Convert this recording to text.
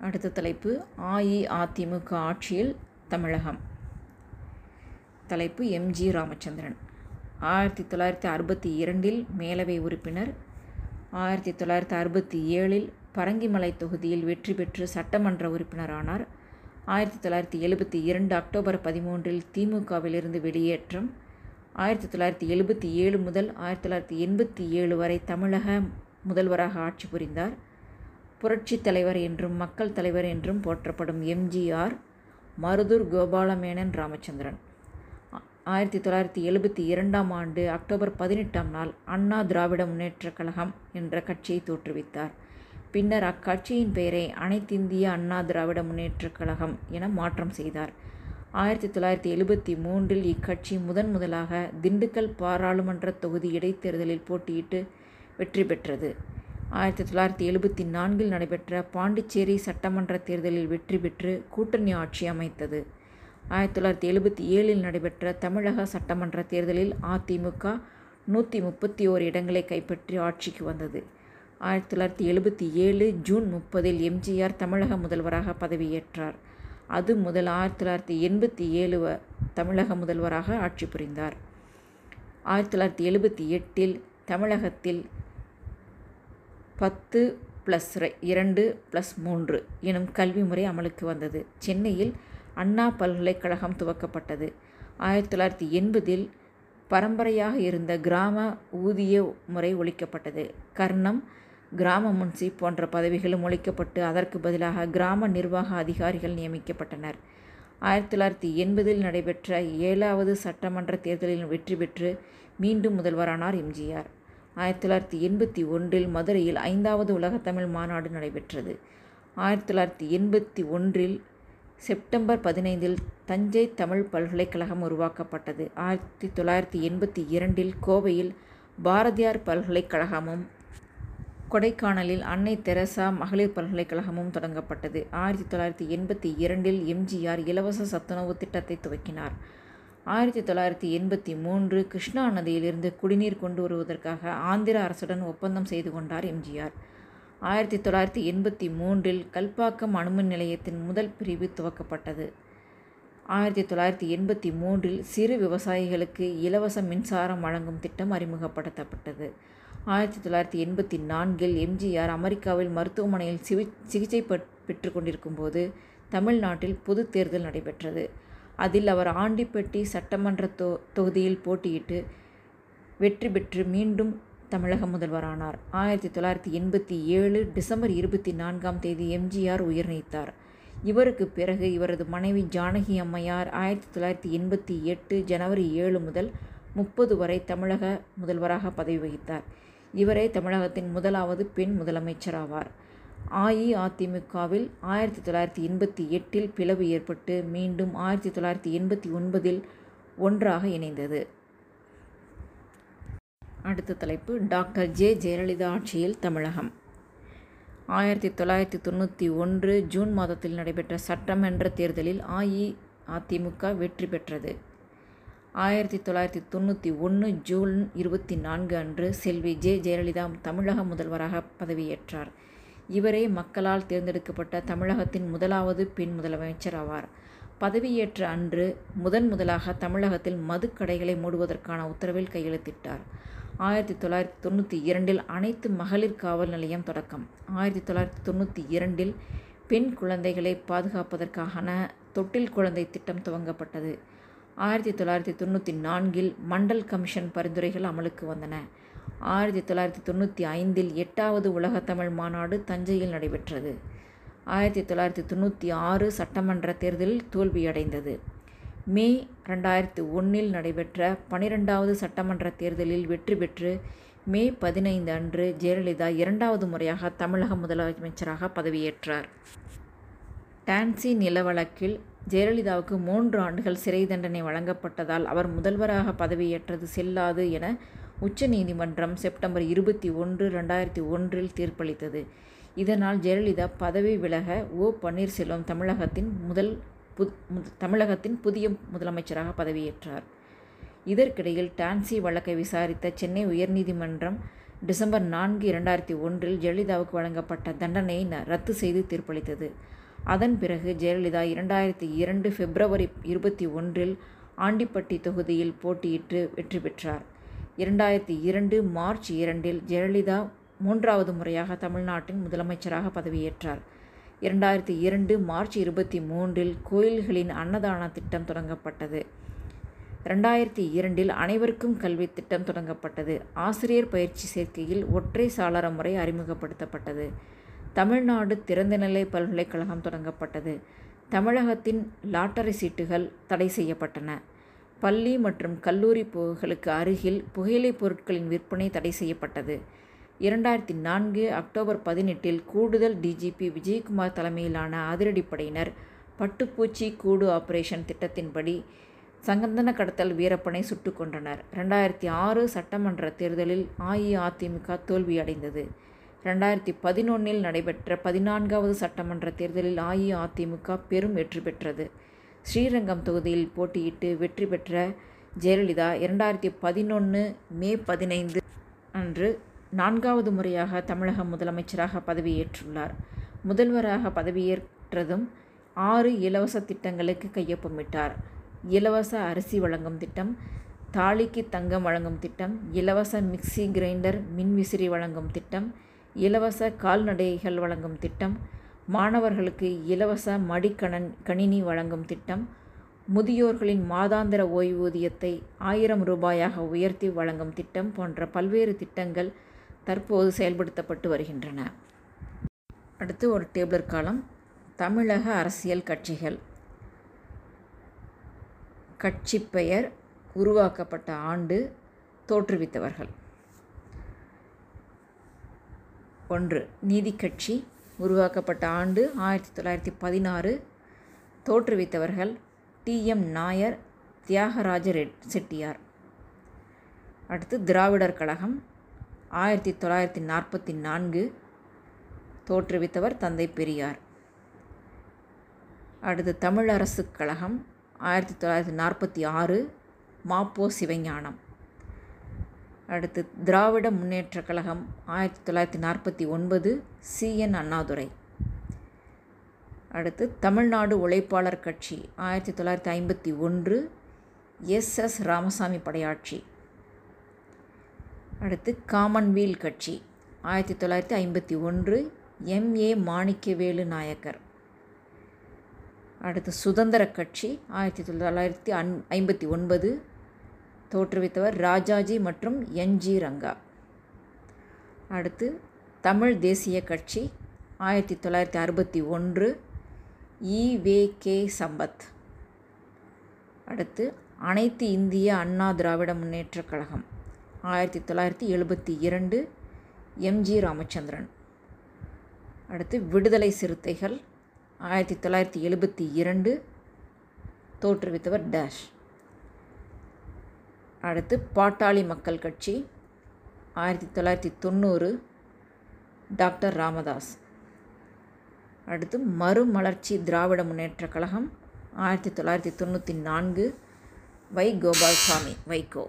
அடுத்த தலைப்பு அஇஅதிமுக ஆட்சியில் தமிழகம். தலைப்பு எம்ஜி ராமச்சந்திரன். ஆயிரத்தி தொள்ளாயிரத்தி அறுபத்தி இரண்டில் மேலவை உறுப்பினர் ஆயிரத்தி தொள்ளாயிரத்தி அறுபத்தி ஏழில் பரங்கிமலை தொகுதியில் வெற்றி பெற்று சட்டமன்ற உறுப்பினரானார். ஆயிரத்தி தொள்ளாயிரத்தி எழுபத்தி இரண்டு அக்டோபர் பதிமூன்றில் திமுகவிலிருந்து வெளியேற்றம். ஆயிரத்தி தொள்ளாயிரத்தி எழுபத்தி ஏழு முதல் ஆயிரத்தி தொள்ளாயிரத்தி எண்பத்தி ஏழு வரை தமிழக முதல்வராக ஆட்சி புரிந்தார். புரட்சித் தலைவர் என்றும் மக்கள் தலைவர் என்றும் போற்றப்படும் எம்ஜிஆர் மருதூர் கோபாலமேனன் ராமச்சந்திரன். ஆயிரத்தி தொள்ளாயிரத்தி எழுபத்தி இரண்டாம் ஆண்டு அக்டோபர் பதினெட்டாம் நாள் அண்ணா திராவிட முன்னேற்றக் கழகம் என்ற கட்சியை தோற்றுவித்தார். பின்னர் அக்கட்சியின் பெயரை அனைத்திந்திய அண்ணா திராவிட முன்னேற்றக் கழகம் என மாற்றம் செய்தார். ஆயிரத்தி தொள்ளாயிரத்தி எழுபத்தி மூன்றில் இக்கட்சி முதன் முதலாக திண்டுக்கல் பாராளுமன்ற தொகுதி இடைத்தேர்தலில் போட்டியிட்டு வெற்றி பெற்றது. ஆயிரத்தி தொள்ளாயிரத்தி எழுபத்தி நான்கில் நடைபெற்ற பாண்டிச்சேரி சட்டமன்ற தேர்தலில் வெற்றி பெற்று கூட்டணி ஆட்சி அமைத்தது. ஆயிரத்தி தொள்ளாயிரத்தி எழுபத்தி ஏழில் நடைபெற்ற தமிழக சட்டமன்ற தேர்தலில் அதிமுக நூற்றி முப்பத்தி ஓரு இடங்களை கைப்பற்றி ஆட்சிக்கு வந்தது. ஆயிரத்தி தொள்ளாயிரத்தி எழுபத்தி ஏழு ஜூன் முப்பதில் எம்ஜிஆர் தமிழக முதல்வராக பதவியேற்றார். அது முதல் ஆயிரத்தி தொள்ளாயிரத்தி எண்பத்தி ஏழு வ தமிழக முதல்வராக ஆட்சி புரிந்தார். ஆயிரத்தி தொள்ளாயிரத்தி எழுபத்தி எட்டில் தமிழகத்தில் பத்து ப்ளஸ் இரண்டு ப்ளஸ் மூன்று எனும் கல்வி முறை அமலுக்கு வந்தது. சென்னையில் அண்ணா பல்கலைக்கழகம் துவக்கப்பட்டது. ஆயிரத்தி தொள்ளாயிரத்தி எண்பதில் பரம்பரையாக இருந்த கிராம ஊதிய முறை ஒழிக்கப்பட்டது. கர்ணம் கிராம முன்சி போன்ற பதவிகளும் ஒழிக்கப்பட்டு அதற்கு பதிலாக கிராம நிர்வாக அதிகாரிகள் நியமிக்கப்பட்டனர். ஆயிரத்தி தொள்ளாயிரத்தி எண்பதில் நடைபெற்ற ஏழாவது சட்டமன்ற தேர்தலில் வெற்றி பெற்று மீண்டும் முதல்வரானார் எம்ஜிஆர் ஆயிரத்தி தொள்ளாயிரத்தி எண்பத்தி ஒன்றில் மதுரையில் ஐந்தாவது உலகத்தமிழ் மாநாடு நடைபெற்றது. ஆயிரத்தி தொள்ளாயிரத்தி எண்பத்தி ஒன்றில் செப்டம்பர் பதினைந்தில் தஞ்சை தமிழ் பல்கலைக்கழகம் உருவாக்கப்பட்டது. ஆயிரத்தி தொள்ளாயிரத்தி எண்பத்தி இரண்டில் கோவையில் பாரதியார் பல்கலைக்கழகமும் கொடைக்கானலில் அன்னை தெரசா மகளிர் பல்கலைக்கழகமும் தொடங்கப்பட்டது. ஆயிரத்தி தொள்ளாயிரத்தி எண்பத்தி இரண்டில் எம்ஜிஆர் இலவச சத்துணவு திட்டத்தை துவக்கினார். ஆயிரத்தி தொள்ளாயிரத்தி எண்பத்தி மூன்று கிருஷ்ணா நதியிலிருந்து குடிநீர் கொண்டு வருவதற்காக ஆந்திர அரசுடன் ஒப்பந்தம் செய்து கொண்டார் எம்ஜிஆர். ஆயிரத்தி தொள்ளாயிரத்தி எண்பத்தி மூன்றில் கல்பாக்கம் அணுமின் நிலையத்தின் முதல் பிரிவு துவக்கப்பட்டது. ஆயிரத்தி தொள்ளாயிரத்தி எண்பத்தி மூன்றில் சிறு விவசாயிகளுக்கு இலவச மின்சாரம் வழங்கும் திட்டம் அறிமுகப்படுத்தப்பட்டது. ஆயிரத்தி தொள்ளாயிரத்தி எண்பத்தி நான்கில் எம்ஜிஆர் அமெரிக்காவில் மருத்துவமனையில் சிகிச்சை பெற்று கொண்டிருக்கும் போது தமிழ்நாட்டில் பொது தேர்தல் நடைபெற்றது. அதில் அவர் ஆண்டிப்பட்டி சட்டமன்ற தொ தொகுதியில் போட்டியிட்டு வெற்றி பெற்று மீண்டும் தமிழக முதல்வரானார். ஆயிரத்தி தொள்ளாயிரத்தி எண்பத்தி ஏழு டிசம்பர் இருபத்தி நான்காம் தேதி எம்ஜிஆர் உயிர் நீத்தார். இவருக்கு பிறகு இவரது மனைவி ஜானகி அம்மையார் ஆயிரத்தி தொள்ளாயிரத்தி எண்பத்தி எட்டு ஜனவரி ஏழு முதல் முப்பது வரை தமிழக முதல்வராக பதவி வகித்தார். இவரே தமிழகத்தின் முதலாவது பெண் முதலமைச்சர் ஆவார். அஇஅதிமுகவில் ஆயிரத்தி தொள்ளாயிரத்தி எண்பத்தி எட்டில் பிளவு ஏற்பட்டு மீண்டும் ஆயிரத்தி தொள்ளாயிரத்தி எண்பத்தி ஒன்பதில் ஒன்றாக இணைந்தது. அடுத்த தலைப்பு டாக்டர் ஜே. ஜெயலலிதா ஆட்சியில் தமிழகம். ஆயிரத்தி தொள்ளாயிரத்தி தொண்ணூற்றி ஒன்று ஜூன் மாதத்தில் நடைபெற்ற சட்டமன்ற தேர்தலில் அஇஅதிமுக வெற்றி பெற்றது. ஆயிரத்தி தொள்ளாயிரத்தி தொண்ணூற்றி ஒன்று ஜூன் இருபத்தி நான்கு அன்று செல்வி ஜே. ஜெயலலிதா தமிழக முதல்வராக பதவியேற்றார். இவரே மக்களால் தேர்ந்தெடுக்கப்பட்ட தமிழகத்தின் முதலாவது பெண் முதலமைச்சர் ஆவார் பதவியேற்ற அன்று முதன் முதலாக தமிழகத்தில் மதுக்கடைகளை மூடுவதற்கான உத்தரவில் கையெழுத்திட்டார். ஆயிரத்தி தொள்ளாயிரத்தி தொண்ணூற்றி இரண்டில் அனைத்து மகளிர் காவல் நிலையம் தொடக்கம். ஆயிரத்தி தொள்ளாயிரத்தி தொண்ணூற்றி இரண்டில் பெண் குழந்தைகளை பாதுகாப்பதற்கான தொட்டில் குழந்தை திட்டம் துவங்கப்பட்டது. ஆயிரத்தி தொள்ளாயிரத்தி தொண்ணூற்றி நான்கில் மண்டல் கமிஷன் பரிந்துரைகள் அமலுக்கு வந்தன. ஆயிரத்தி தொள்ளாயிரத்தி தொண்ணூற்றி ஐந்தில் எட்டாவது உலகத்தமிழ் மாநாடு தஞ்சையில் நடைபெற்றது. ஆயிரத்தி தொள்ளாயிரத்தி தொண்ணூற்றி ஆறு சட்டமன்ற தேர்தலில் தோல்வியடைந்தது. மே ரெண்டாயிரத்தி ஒன்றில் நடைபெற்ற பனிரெண்டாவது சட்டமன்ற தேர்தலில் வெற்றி பெற்று மே பதினைந்து அன்று ஜெயலலிதா இரண்டாவது முறையாக தமிழக முதலமைச்சராக பதவியேற்றார். டான்சி நில வழக்கில் ஜெயலலிதாவுக்கு மூன்று ஆண்டுகள் சிறை தண்டனை வழங்கப்பட்டதால் அவர் முதல்வராக பதவியேற்றது செல்லாது என உச்சநீதிமன்றம் செப்டம்பர் இருபத்தி ஒன்று ரெண்டாயிரத்தி ஒன்றில் தீர்ப்பளித்தது. இதனால் ஜெயலலிதா பதவி விலக ஓ. பன்னீர்செல்வம் தமிழகத்தின் முதல் பு தமிழகத்தின் புதிய முதலமைச்சராக பதவியேற்றார். இதற்கிடையில் டான்சி வழக்கை விசாரித்த சென்னை உயர்நீதிமன்றம் டிசம்பர் நான்கு இரண்டாயிரத்தி ஒன்றில் ஜெயலலிதாவுக்கு வழங்கப்பட்ட தண்டனையை ரத்து செய்து தீர்ப்பளித்தது. அதன் பிறகு ஜெயலலிதா இரண்டாயிரத்தி இரண்டு பிப்ரவரி இருபத்தி ஒன்றில் ஆண்டிப்பட்டி தொகுதியில் போட்டியிட்டு வெற்றி பெற்றார். இரண்டாயிரத்தி இரண்டு மார்ச் இரண்டில் ஜெயலலிதா மூன்றாவது முறையாக தமிழ்நாட்டின் முதலமைச்சராக பதவியேற்றார். இரண்டாயிரத்தி இரண்டு மார்ச் இருபத்தி மூன்றில் கோயில்களின் அன்னதான திட்டம் தொடங்கப்பட்டது. ரெண்டாயிரத்தி இரண்டில் அனைவருக்கும் கல்வி திட்டம் தொடங்கப்பட்டது. ஆசிரியர் பயிற்சி சேர்க்கையில் ஒற்றை சாளர முறை அறிமுகப்படுத்தப்பட்டது. தமிழ்நாடு திறந்தநிலை பல்கலைக்கழகம் தொடங்கப்பட்டது. தமிழகத்தின் லாட்டரி சீட்டுகள் தடை செய்யப்பட்டன. பள்ளி மற்றும் கல்லூரி புகளுக்கு அருகில் புகையிலைப் பொருட்களின் விற்பனை தடை செய்யப்பட்டது. இரண்டாயிரத்தி நான்கு அக்டோபர் பதினெட்டில் கூடுதல் டிஜிபி விஜயகுமார் தலைமையிலான அதிரடிப்படையினர் பட்டுப்பூச்சி கூடு ஆபரேஷன் திட்டத்தின்படி சங்கந்தன கடத்தல் வீரப்பனை சுட்டு கொன்றனர். ரெண்டாயிரத்தி ஆறு சட்டமன்ற தேர்தலில் அஇஅதிமுக தோல்வியடைந்தது. ரெண்டாயிரத்தி பதினொன்றில் நடைபெற்ற பதினான்காவது சட்டமன்ற தேர்தலில் அஇஅதிமுக பெரும் வெற்றி பெற்றது. ஸ்ரீரங்கம் தொகுதியில் போட்டியிட்டு வெற்றி பெற்ற ஜெயலலிதா இரண்டாயிரத்தி பதினொன்று மே பதினைந்து அன்று நான்காவது முறையாக தமிழக முதலமைச்சராக பதவியேற்றுள்ளார். முதல்வராக பதவியேற்றதும் ஆறு இலவச திட்டங்களுக்கு கையொப்பமிட்டார். இலவச அரிசி வழங்கும் திட்டம் தாலிக்கு தங்கம் வழங்கும் திட்டம் இலவச மிக்சி கிரைண்டர் மின்விசிறி வழங்கும் திட்டம் இலவச கால்நடைகள் வழங்கும் திட்டம் மாணவர்களுக்கு இலவச மடிக்கணன் கணினி வழங்கும் திட்டம் முதியோர்களின் மாதாந்திர ஓய்வூதியத்தை ஆயிரம் ரூபாயாக உயர்த்தி வழங்கும் திட்டம் போன்ற பல்வேறு திட்டங்கள் தற்போது செயல்படுத்தப்பட்டு வருகின்றன. அடுத்து ஒரு டேபிளர் காலம். தமிழக அரசியல் கட்சிகள். கட்சி பெயர் உருவாக்கப்பட்ட ஆண்டு தோற்றுவித்தவர்கள். ஒன்று நீதி கட்சி. உருவாக்கப்பட்ட ஆண்டு ஆயிரத்தி தொள்ளாயிரத்தி பதினாறு. தோற்றுவித்தவர்கள் டி. எம். நாயர் தியாகராஜ ரெட் செட்டியார். அடுத்து திராவிடர் கழகம் ஆயிரத்தி தொள்ளாயிரத்தி நாற்பத்தி நான்கு. தோற்றுவித்தவர் தந்தை பெரியார். அடுத்து தமிழரசு கழகம் ஆயிரத்தி தொள்ளாயிரத்தி நாற்பத்தி ஆறு. மாப்போ சிவஞானம். அடுத்து திராவிட முன்னேற்ற கழகம் ஆயிரத்தி தொள்ளாயிரத்தி நாற்பத்தி ஒன்பது சிஎன் அண்ணாதுரை. அடுத்து தமிழ்நாடு உழைப்பாளர் கட்சி ஆயிரத்தி தொள்ளாயிரத்தி ஐம்பத்தி ஒன்று எஸ். எஸ். ராமசாமி படையாட்சி. அடுத்து காமன்வீல் கட்சி ஆயிரத்தி தொள்ளாயிரத்தி ஐம்பத்தி ஒன்று எம். ஏ. மாணிக்கவேலு நாயக்கர். அடுத்து சுதந்திர கட்சி ஆயிரத்தி தொள்ளாயிரத்தி அன் ஐம்பத்தி ஒன்பது தோற்றுவித்தவர் ராஜாஜி மற்றும் என்ஜி ரங்கா. அடுத்து தமிழ் தேசிய கட்சி ஆயிரத்தி தொள்ளாயிரத்தி அறுபத்தி ஒன்று இவே கே. சம்பத். அடுத்து அனைத்து இந்திய அண்ணா திராவிட முன்னேற்றக் கழகம் ஆயிரத்தி தொள்ளாயிரத்தி எழுபத்தி இரண்டு எம்ஜி ராமச்சந்திரன். அடுத்து விடுதலை சிறுத்தைகள் ஆயிரத்தி தொள்ளாயிரத்தி எழுபத்தி இரண்டு தோற்றுவித்தவர் டேஷ். அடுத்து பாட்டாளி மக்கள் கட்சி ஆயிரத்தி தொள்ளாயிரத்தி தொண்ணூறு டாக்டர் ராமதாஸ். அடுத்து மறுமலர்ச்சி திராவிட முன்னேற்ற கழகம் ஆயிரத்தி தொள்ளாயிரத்தி தொண்ணூற்றி நான்கு வை. கோபால்சாமி வைகோ.